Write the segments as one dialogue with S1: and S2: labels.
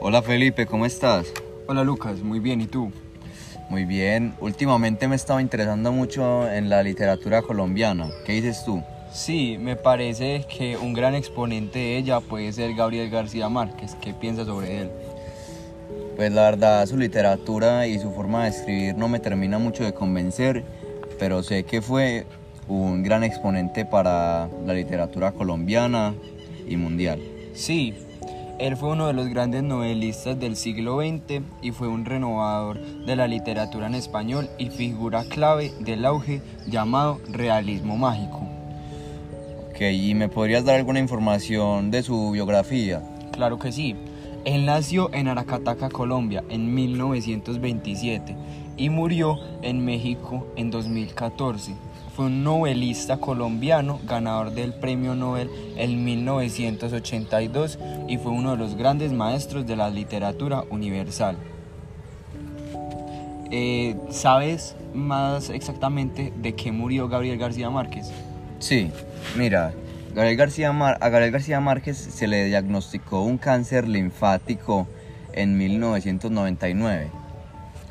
S1: Hola Felipe, ¿cómo estás?
S2: Hola Lucas, muy bien, ¿y tú?
S1: Muy bien, últimamente me estaba interesando mucho en la literatura colombiana. ¿Qué dices tú?
S2: Sí, me parece que un gran exponente de ella puede ser Gabriel García Márquez. ¿Qué piensas sobre él?
S1: Pues la verdad, su literatura y su forma de escribir no me termina mucho de convencer, pero sé que fue un gran exponente para la literatura colombiana y mundial.
S2: Sí, él fue uno de los grandes novelistas del siglo XX y fue un renovador de la literatura en español y figura clave del auge llamado realismo mágico.
S1: Ok, ¿y me podrías dar alguna información de su biografía?
S2: Claro que sí. Él nació en Aracataca, Colombia, en 1927 y murió en México en 2014. Fue un novelista colombiano, ganador del Premio Nobel en 1982 y fue uno de los grandes maestros de la literatura universal. Eh, ¿Sabes más exactamente de qué murió Gabriel García Márquez?
S1: Sí, mira, Gabriel García a Gabriel García Márquez se le diagnosticó un cáncer linfático en 1999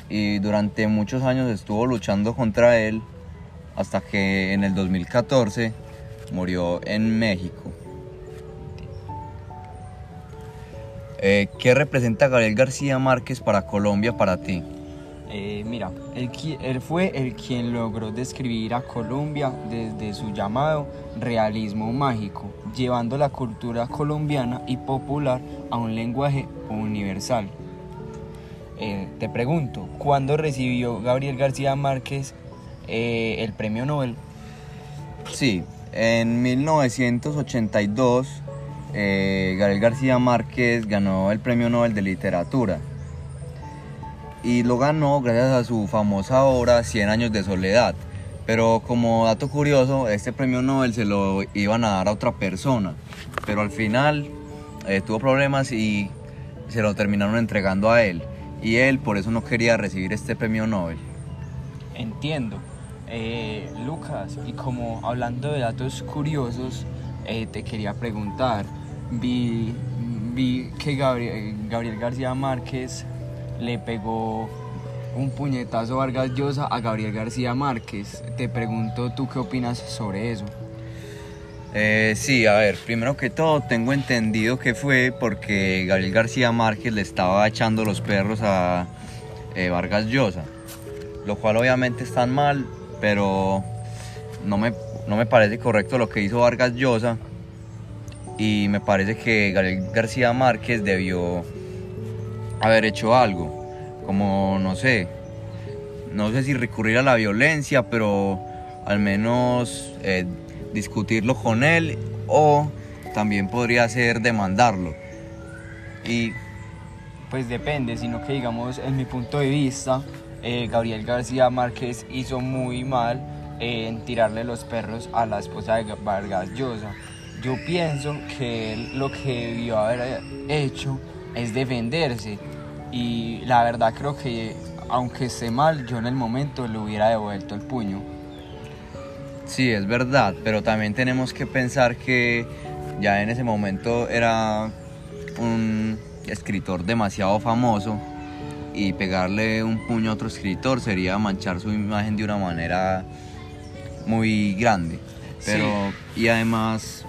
S1: y durante muchos años estuvo luchando contra él hasta que en el 2014 murió en México. Eh, ¿Qué representa Gabriel García Márquez para Colombia para ti?
S2: Eh, mira, él, fue el quien logró describir a Colombia desde su llamado realismo mágico, llevando la cultura colombiana y popular a un lenguaje universal. Eh, te pregunto, ¿cuándo recibió Gabriel García Márquez eh, el premio Nobel?
S1: Sí, en 1982 Gabriel García Márquez ganó el premio Nobel de Literatura y lo ganó gracias a su famosa obra 100 años de soledad. Pero como dato curioso, este premio Nobel se lo iban a dar a otra persona, pero al final eh, tuvo problemas y se lo terminaron entregando a él. Y él por eso no quería recibir este premio Nobel.
S2: Entiendo. Eh, Lucas, y como hablando de datos curiosos, eh, te quería preguntar, vi, vi que Gabriel, Gabriel García Márquez le pegó un puñetazo Vargas Llosa a Gabriel García Márquez. Te pregunto tú qué opinas sobre eso.
S1: Eh, sí, a ver, primero que todo tengo entendido que fue porque Gabriel García Márquez le estaba echando los perros a eh, Vargas Llosa, lo cual obviamente está mal, pero no me, no me parece correcto lo que hizo Vargas Llosa. Y me parece que Gabriel García Márquez debió haber hecho algo, como no sé, no sé si recurrir a la violencia, pero al menos eh, discutirlo con él o también podría ser demandarlo. Y
S2: pues depende, sino que digamos en mi punto de vista, eh, Gabriel García Márquez hizo muy mal en tirarle los perros a la esposa de Vargas Llosa. Yo pienso que lo que debió haber hecho es defenderse. Y la verdad creo que aunque esté mal, yo en el momento le hubiera devuelto el puño.
S1: Sí, es verdad, pero también tenemos que pensar que ya en ese momento era un escritor demasiado famoso y pegarle un puño a otro escritor sería manchar su imagen de una manera muy grande. Pero, y además,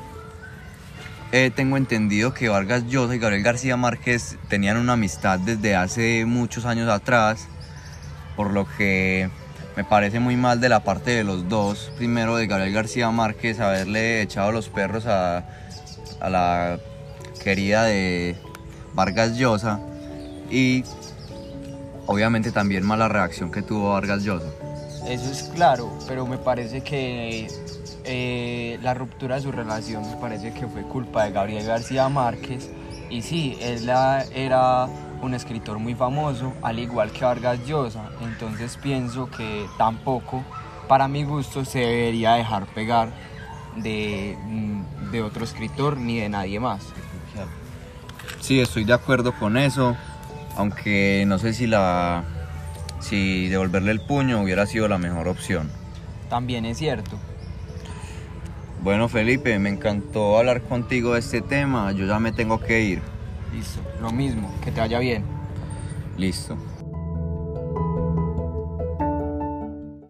S1: eh, tengo entendido que Vargas Llosa y Gabriel García Márquez tenían una amistad desde hace muchos años atrás, por lo que me parece muy mal de la parte de los dos. Primero de Gabriel García Márquez haberle echado los perros a, a la querida de Vargas Llosa y obviamente también mala reacción que tuvo Vargas Llosa.
S2: Eso es claro, pero me parece que eh, la ruptura de su relación me parece que fue culpa de Gabriel García Márquez. Y sí, él era un escritor muy famoso, al igual que Vargas Llosa. Entonces pienso que tampoco, para mi gusto, se debería dejar pegar de, mm, de otro escritor ni de nadie más.
S1: Sí, estoy de acuerdo con eso, aunque no sé si la si devolverle el puño hubiera sido la mejor opción.
S2: También es cierto.
S1: Bueno Felipe, me encantó hablar contigo de este tema, yo ya me tengo que ir.
S2: Listo, lo mismo, que te vaya bien.
S1: Listo.